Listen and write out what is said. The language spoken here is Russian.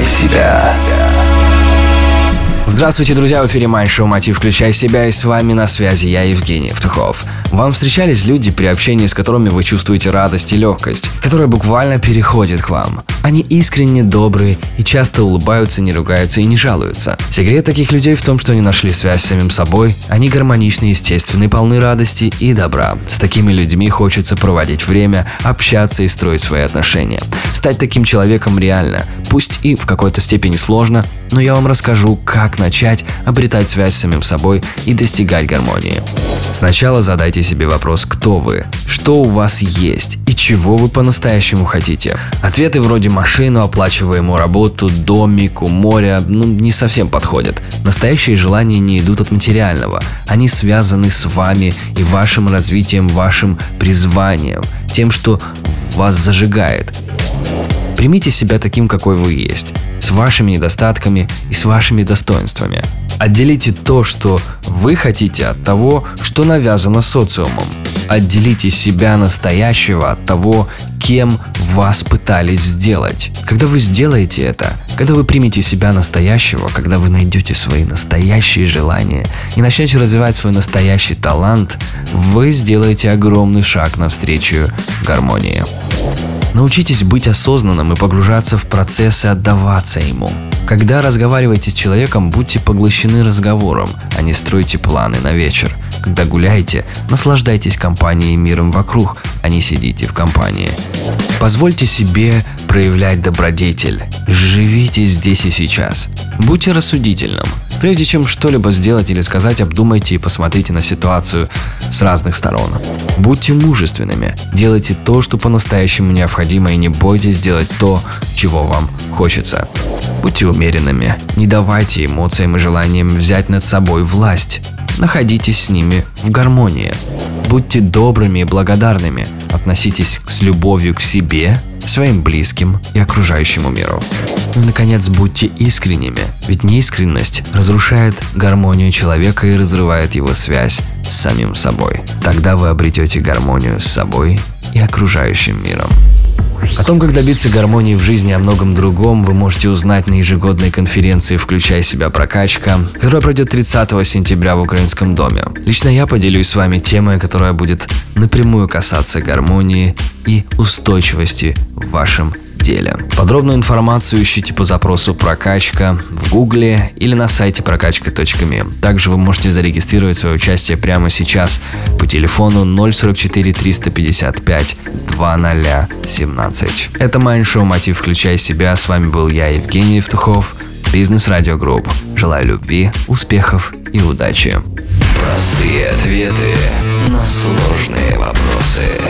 Включай себя. Здравствуйте, друзья, в эфире Майшоу Мотив «Включай себя» и с вами на связи я, Евгений Евтухов. Вам встречались люди, при общении с которыми вы чувствуете радость и легкость, которая буквально переходит к вам. Они искренне добрые и часто улыбаются, не ругаются и не жалуются. Секрет таких людей в том, что они нашли связь с самим собой, они гармоничны, естественны, полны радости и добра. С такими людьми хочется проводить время, общаться и строить свои отношения. Стать таким человеком реально, пусть и в какой-то степени сложно, но я вам расскажу, как начать обретать связь с самим собой и достигать гармонии. Сначала задайте себе вопрос, кто вы, что у вас есть и чего вы по-настоящему хотите. Ответы вроде машину, оплачиваемую работу, домик у моря, ну, не совсем подходят. Настоящие желания не идут от материального. Они связаны с вами и вашим развитием, вашим призванием, тем, что вас зажигает. Примите себя таким, какой вы есть, с вашими недостатками и с вашими достоинствами. Отделите то, что вы хотите от того, что навязано социумом. Отделите себя настоящего от того, кем вас пытались сделать. Когда вы сделаете это, когда вы примете себя настоящего, когда вы найдете свои настоящие желания и начнете развивать свой настоящий талант, вы сделаете огромный шаг навстречу гармонии. Научитесь быть осознанным и погружаться в процесс и отдаваться ему. Когда разговариваете с человеком, будьте поглощены разговором, а не стройте планы на вечер. Когда гуляете, наслаждайтесь компанией и миром вокруг, а не сидите в компании. Позвольте себе проявлять добродетель. Живите здесь и сейчас. Будьте рассудительным. Прежде чем что-либо сделать или сказать, обдумайте и посмотрите на ситуацию с разных сторон. Будьте мужественными. Делайте то, что по-настоящему необходимо, и не бойтесь делать то, чего вам хочется. Будьте умеренными. Не давайте эмоциям и желаниям взять над собой власть. Находитесь с ними в гармонии. Будьте добрыми и благодарными. Относитесь с любовью к себе, своим близким и окружающему миру. Ну и, наконец, будьте искренними, ведь неискренность разрушает гармонию человека и разрывает его связь с самим собой. Тогда вы обретете гармонию с собой и окружающим миром. О том, как добиться гармонии в жизни и о многом другом, вы можете узнать на ежегодной конференции «Включай себя прокачка», которая пройдет 30 сентября в Украинском доме. Лично я поделюсь с вами темой, которая будет напрямую касаться гармонии и устойчивости в вашем деле. Подробную информацию ищите по запросу «Прокачка» в гугле или на сайте прокачка.ми. Также вы можете зарегистрировать свое участие прямо сейчас по телефону 044 355 2017. Это Майндшоу «Мотив. Включай себя». С вами был я, Евгений Евтухов, Бизнес Радио Групп. Желаю любви, успехов и удачи. Простые ответы на сложные вопросы.